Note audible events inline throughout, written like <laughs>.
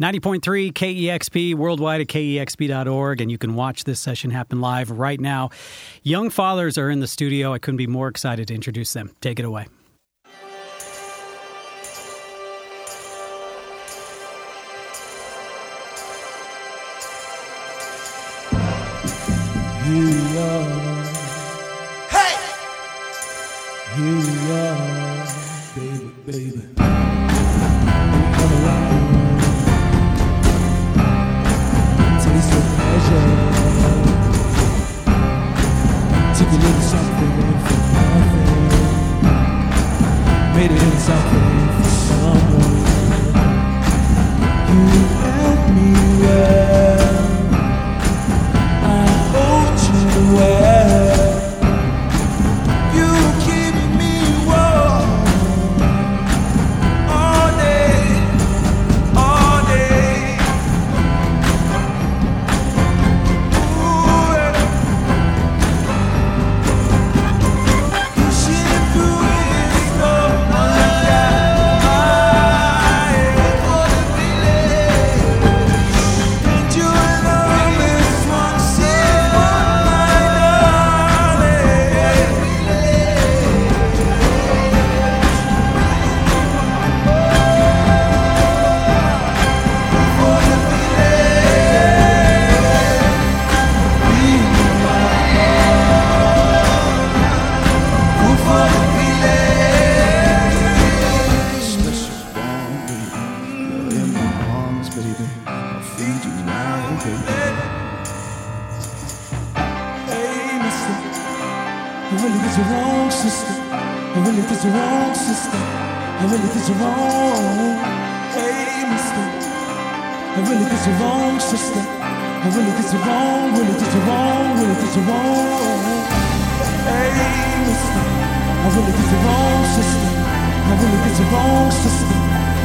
90.3 KEXP worldwide at kexp.org, and you can watch this session happen live right now. Young fathers are in the studio. I couldn't be more excited to introduce them. Take it away.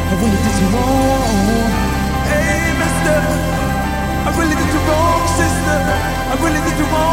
I really did you wrong. Hey, mister, I really did you wrong, sister. I really did you wrong.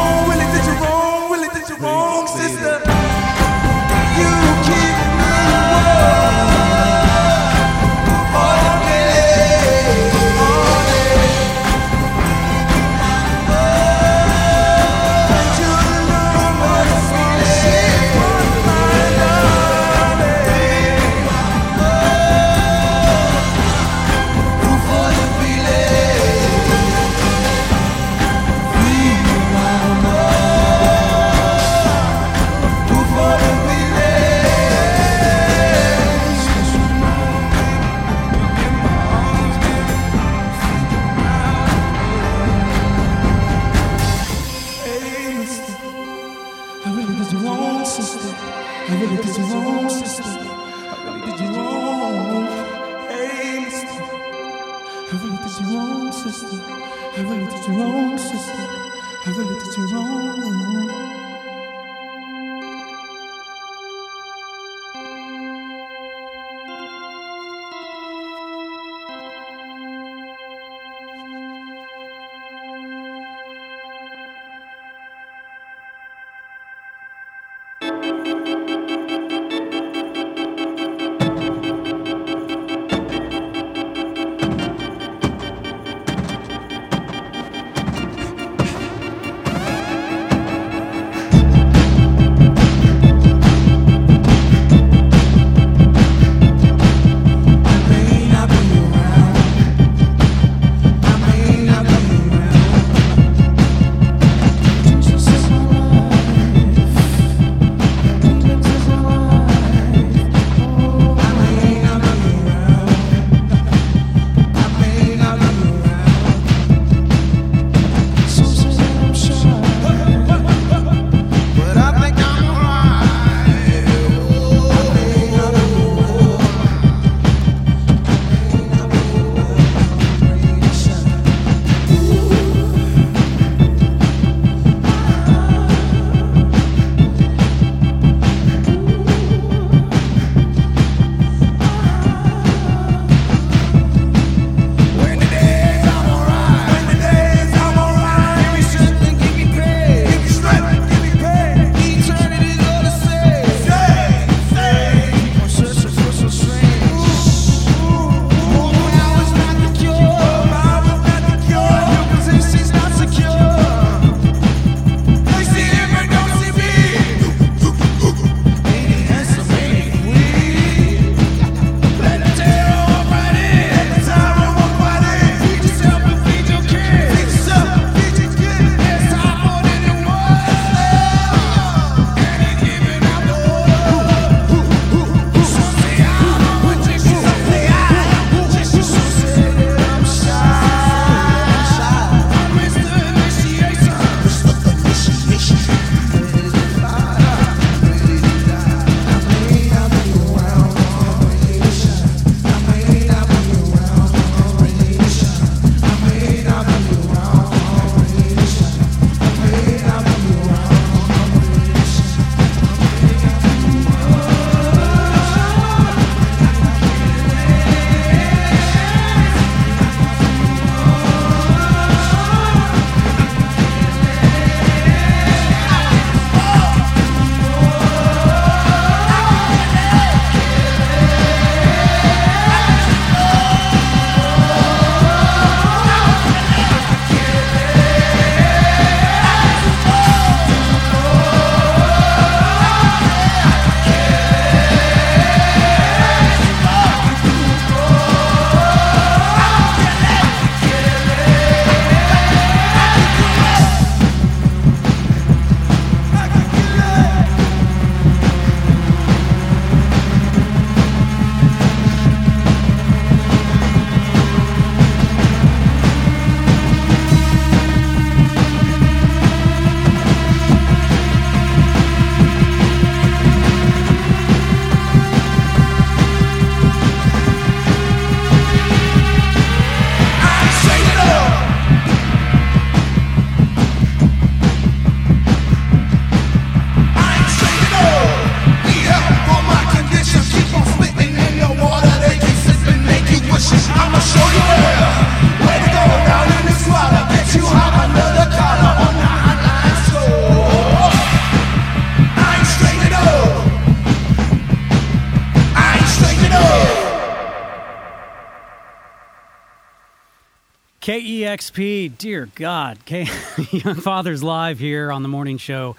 KEXP, E dear God, K- <laughs> Young Fathers Live here on the morning show.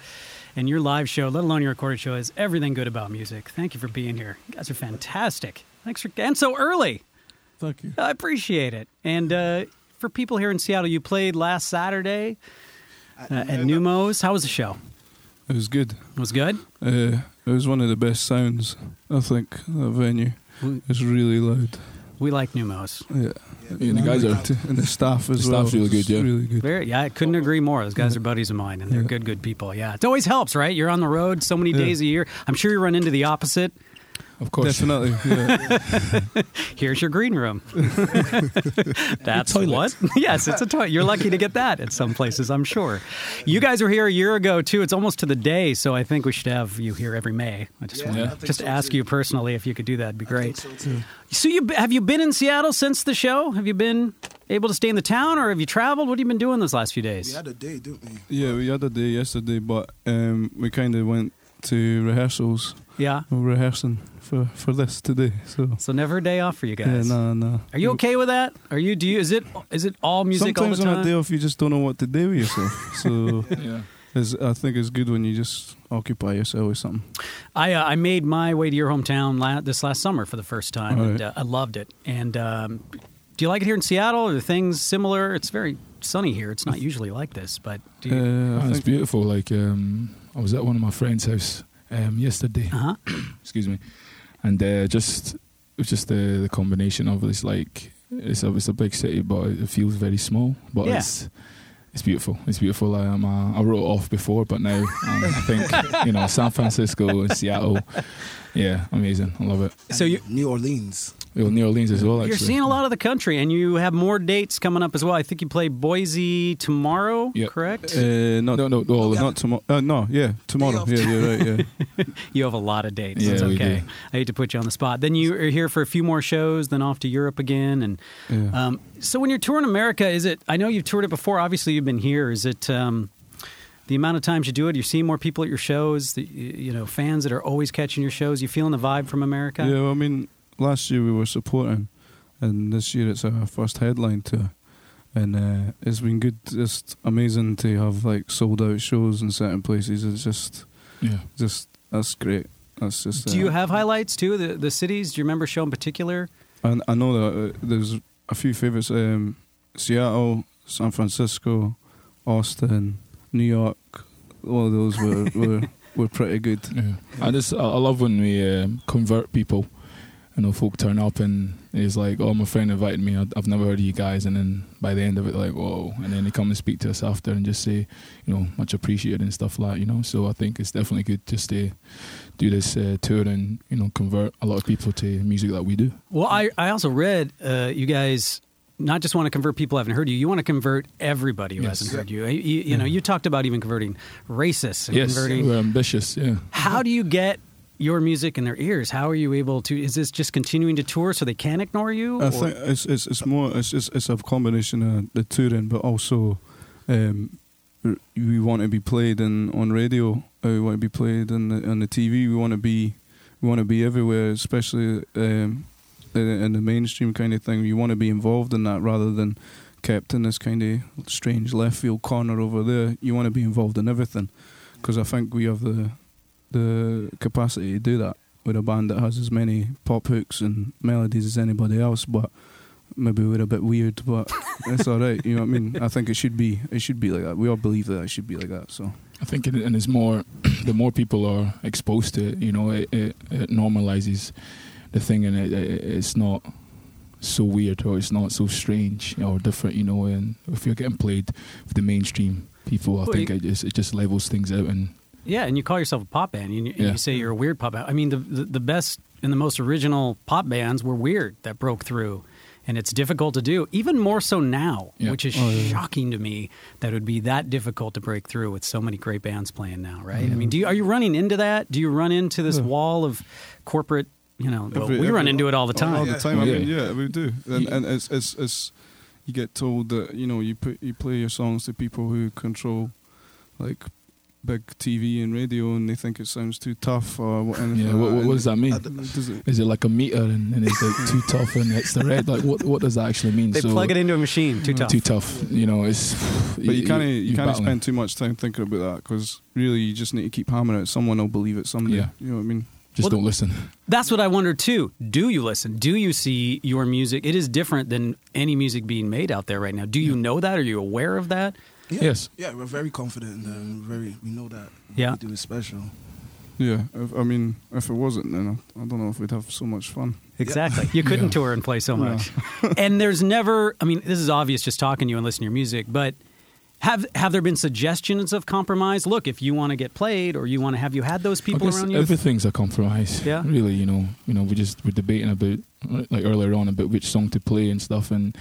And your live show, let alone your recorded show, is everything good about music. Thank you for being here. You guys are fantastic. Thanks for, and so early. Thank you. I appreciate it. And uh, for people here in Seattle, you played last Saturday uh, at Neumos. How was the show? It was good. It was good? Uh, it was one of the best sounds, I think, that venue. We- It's really loud. We like Neumos. Yeah. Yeah, the guys are. <laughs> And the staff as The well. staff's really good, yeah. Really good. Very, yeah, I couldn't agree more. Those guys are buddies of mine, and they're Yeah. good, good people. Yeah, it always helps, right? You're on the road so many Yeah. days a year. I'm sure you run into the opposite. Of course. Definitely. Yeah. <laughs> Here's your green room. <laughs> That's what? <laughs> yes, it's a toilet. You're lucky to get that at some places, I'm sure. You guys were here a year ago too. It's almost to the day, so I think we should have you here every May. I just Yeah, want to just so, ask too. you personally if you could do that. It'd be great. So too. So you have you been in Seattle since the show? Have you been able to stay in the town, or have you traveled? What have you been doing those last few days? We days? had a day, didn't we? yeah, we had a day yesterday, but um, we kind of went to rehearsals. Yeah. We're rehearsing for, for this today. So, So never a day off for you guys. yeah, guys. no, no. Are you okay with that? Are you? Do you? Is it? Is it all music Sometimes all the on a day off, you just don't know what to do with yourself. <laughs> so Yeah. I think it's good when you just occupy yourself with something. I uh, I made my way to your hometown la- this last summer for the first time, All and uh, I loved it. And um, do you like it here in Seattle? Are things similar? It's very sunny here. It's not usually like this, but do you, Uh, I it's beautiful. Like um, I was at one of my friend's house um, yesterday. uh-huh. <coughs> Excuse me, and uh, just it was just the the combination of this like it's a it's a big city, but it feels very small. But Yeah. it's it's beautiful. It's beautiful. Um, uh, I wrote it off before, but now um, I think <laughs> you know San Francisco and Seattle. Yeah, amazing. I love it. So you New Orleans. Well, New Orleans as well. Actually. you're seeing a lot of the country, and you have more dates coming up as well. I think you play Boise tomorrow, Yep. correct? uh, not, No, no, well, not tomorrow. Uh, no, yeah, tomorrow. Day Yeah, right. Yeah. <laughs> You have a lot of dates. Yeah, it's we okay. do. I hate to put you on the spot. Then you are here for a few more shows, then off to Europe again. And yeah. um, so when you're touring America, is it? I know you've toured it before. Obviously, you've been here. Is it um, the amount of times you do it? You're seeing more people at your shows. The, you know, fans that are always catching your shows. You feeling the vibe from America? Yeah, well, I mean, last year we were supporting, and this year it's our first headline tour, and uh, it's been good. Just amazing to have like sold out shows in certain places. It's just, Yeah. just that's great. That's just. Do you uh, have highlights too? The the cities? Do you remember a show in particular? I, I know that uh, there's a few favorites: um, Seattle, San Francisco, Austin, New York. All of those were were, <laughs> were pretty good. Yeah. I just I I love when we um, convert people. You know, folk turn up and it's like, "Oh, my friend invited me. I've I've never heard of you guys." And then by the end of it, like, "Whoa!" And then they come and speak to us after and just say, you know, much appreciated and stuff like, that, you know. So I think it's definitely good just to do this uh, tour and you know convert a lot of people to music that we do. Well, I I also read uh, you guys not just want to convert people who haven't heard you. You want to convert everybody who Yes. hasn't heard you. You, you know, you talked about even converting racists and Yes, converting. we're ambitious. Yeah. How do you get your music in their ears? How are you able to? Is this just continuing to tour so they can't ignore you? I or- think it's it's, it's more it's, it's it's a combination of the touring, but also um, we want to be played in on radio. Uh, we want to be played on the on the TV. We want to be we want to be everywhere, especially um, in, in the mainstream kind of thing. You want to be involved in that rather than kept in this kind of strange left field corner over there. You want to be involved in everything because I think we have the the capacity to do that with a band that has as many pop hooks and melodies as anybody else, but maybe we're a bit weird, but <laughs> it's all right. You know what I mean? I think it should be it should be like that. We all believe that it should be like that. So I think, it, and it's more, <clears throat> the more people are exposed to it, you know, it, it, it normalizes the thing, and it, it, it's not so weird or it's not so strange or different, you know. And if you're getting played with the mainstream people, I Well, think you- it just it just levels things out, and Yeah, and you call yourself a pop band, and you, and Yeah. you say you're a weird pop band. I mean, the, the the best and the most original pop bands were weird that broke through, and it's difficult to do, even more so now, Yeah. which is Oh, yeah. shocking to me that it would be that difficult to break through with so many great bands playing now, right? I Mm-hmm. mean, do you are you running into that? Do you run into this Yeah. wall of corporate you know, well, Every- we run into it all the time. All the Yeah. time. I Yeah. mean, yeah, we do. And, Yeah. and it's, it's, it's, you get told that, you know, you put, you play your songs to people who control like big TV and radio and they think it sounds too tough or what, anything Yeah, like what, what, what does that mean? Does it, Is it like a meter and, and is it too tough and it's the red? Like what what does that actually mean? They so plug it into a machine. Too tough. too tough. You know, it's but you can't, you you're can't spend too much time thinking about that because really you just need to keep hammering it. Someone will believe it someday. Yeah. You know what I mean? Just Well, don't listen. That's what I wonder too. Do you listen? Do you see your music? It is different than any music being made out there right now. Do you know that? Are you aware of that? Yeah. Yes. Yeah, we're very confident and uh, very we know that Yeah. we do is special. Yeah. If, I mean, if it wasn't, then I, I don't know if we'd have so much fun. Exactly. You couldn't <laughs> tour and play so No. much. <laughs> and there's never, I mean, this is obvious just talking to you and listening to your music, but have have there been suggestions of compromise? Look, if you want to get played or you want to have you had those I people guess around you? everything's a compromise. Yeah. Really, you know, you know, we just we're debating about like earlier on about which song to play and stuff, and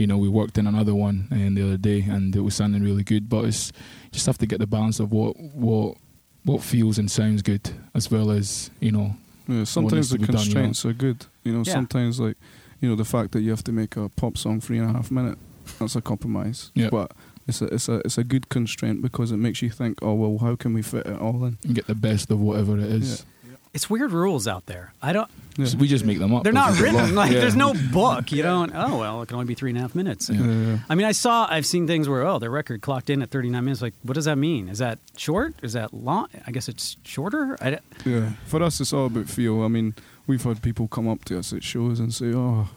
you know, we worked in another one and the other day, and it was sounding really good. But it's just have to get the balance of what what what feels and sounds good, as well as you know, Yeah, sometimes the be done, you know? constraints are good. You know, Yeah. sometimes like, you know, the fact that you have to make a pop song three and a half minute, that's a compromise. Yeah. But it's a it's a it's a good constraint because it makes you think, oh well, how can we fit it all in? get the best of whatever it is. It's weird rules out there. I don't, Yeah. We just make them up. they're not written. Like, Yeah. there's no book. You don't, oh, well, it can only be three and a half minutes. Yeah. I mean, I saw, I've seen things where, oh, the record clocked in at 39 minutes. Like, what does that mean? Is that short? Is that long? I guess it's shorter. I, Yeah, for us, it's all about feel. I mean, we've had people come up to us at shows and say, "Oh,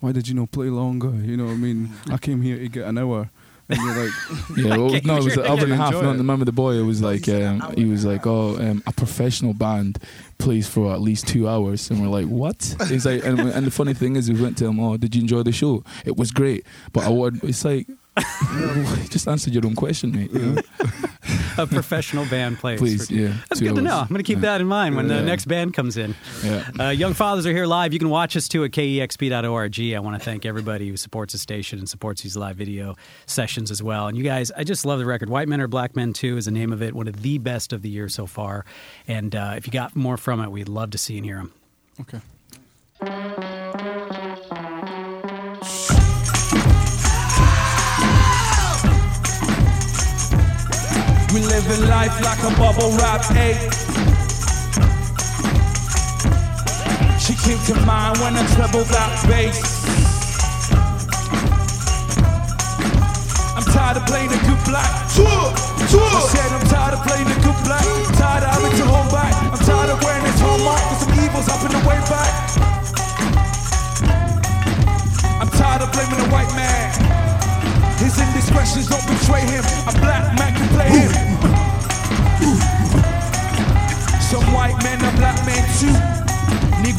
why did you not play longer?" You know, what I mean, I came here to get an hour, and you're like, <laughs> Yeah, well, no, it was the other hour and a half. Enjoy No, it. remember the boy? It was like um, he was like, oh, um, a professional band plays for at least two hours, and we're like, what? He's like, and, and the funny thing is, we went to him. Oh, did you enjoy the show? It was great, but I would. It's like, just answered your own question, mate. You know? <laughs> a professional band plays. Please, for- yeah. That's two good to know. I'm going to keep that in mind when the next band comes in. Yeah. Uh, Young Fathers are here live. You can watch us too at kexp.org. I want to thank everybody who supports the station and supports these live video sessions as well. And you guys, I just love the record. White Men Are Black Men Too is the name of it. One of the best of the year so far. And uh, if you got more from it, we'd love to see and hear them. "Okay." We living life like a bubble wrap eight. She came to mind when I treble got bass. I'm tired of playing the good black. I said I'm tired of playing the good black. Tired of having to hold back. I'm tired of wearing this hallmark cause some evils up in the way back.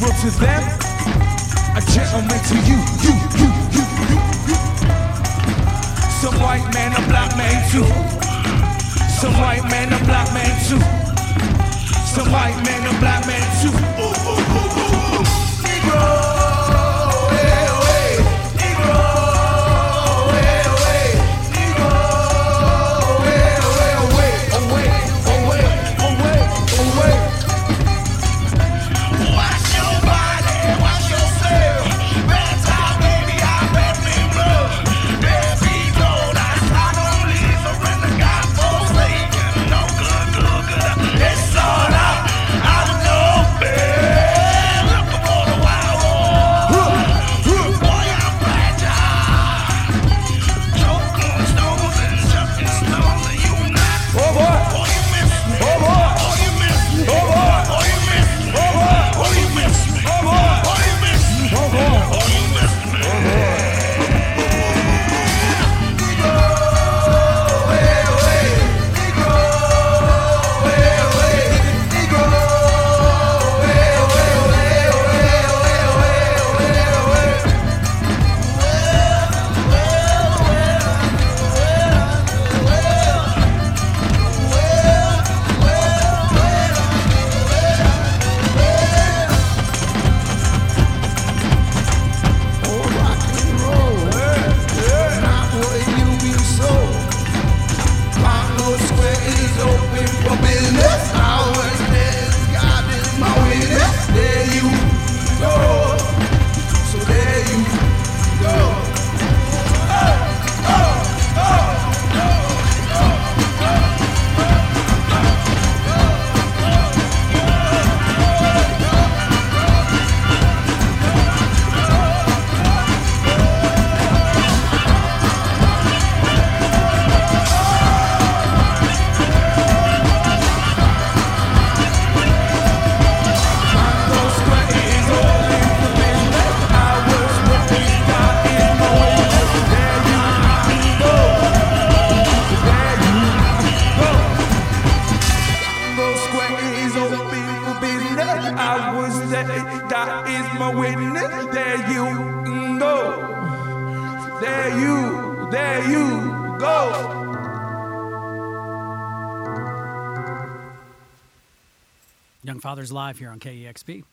To them, a gentleman to you, you, you, you, you, you. Some white men are black men too. Some white men are black men too. Some white men are black men too. Ooh, ooh, ooh. Young Fathers Live here on KEXP.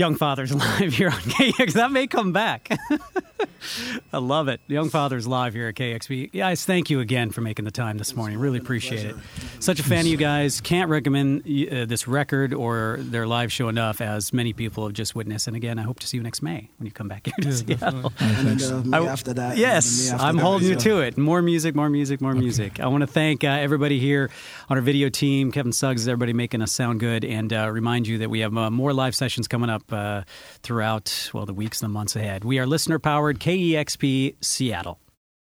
Young Fathers <laughs> Live here on KX. That may come back. <laughs> I love it. Young Fathers Live here at KXP. Guys, thank you again for making the time this morning. Really appreciate it. Such a fan of you guys. Can't recommend uh, this record or their live show enough, as many people have just witnessed. And again, I hope to see you next May when you come back here to yeah, Seattle. <laughs> And, uh, after that. Yes, after I'm that holding you to it. More music, more music, more okay. music. I want to thank uh, everybody here on our video team, Kevin Suggs, everybody making us sound good, and uh, remind you that we have uh, more live sessions coming up uh, throughout, well, the weeks and the months ahead. We are listener powered. KEXP Seattle.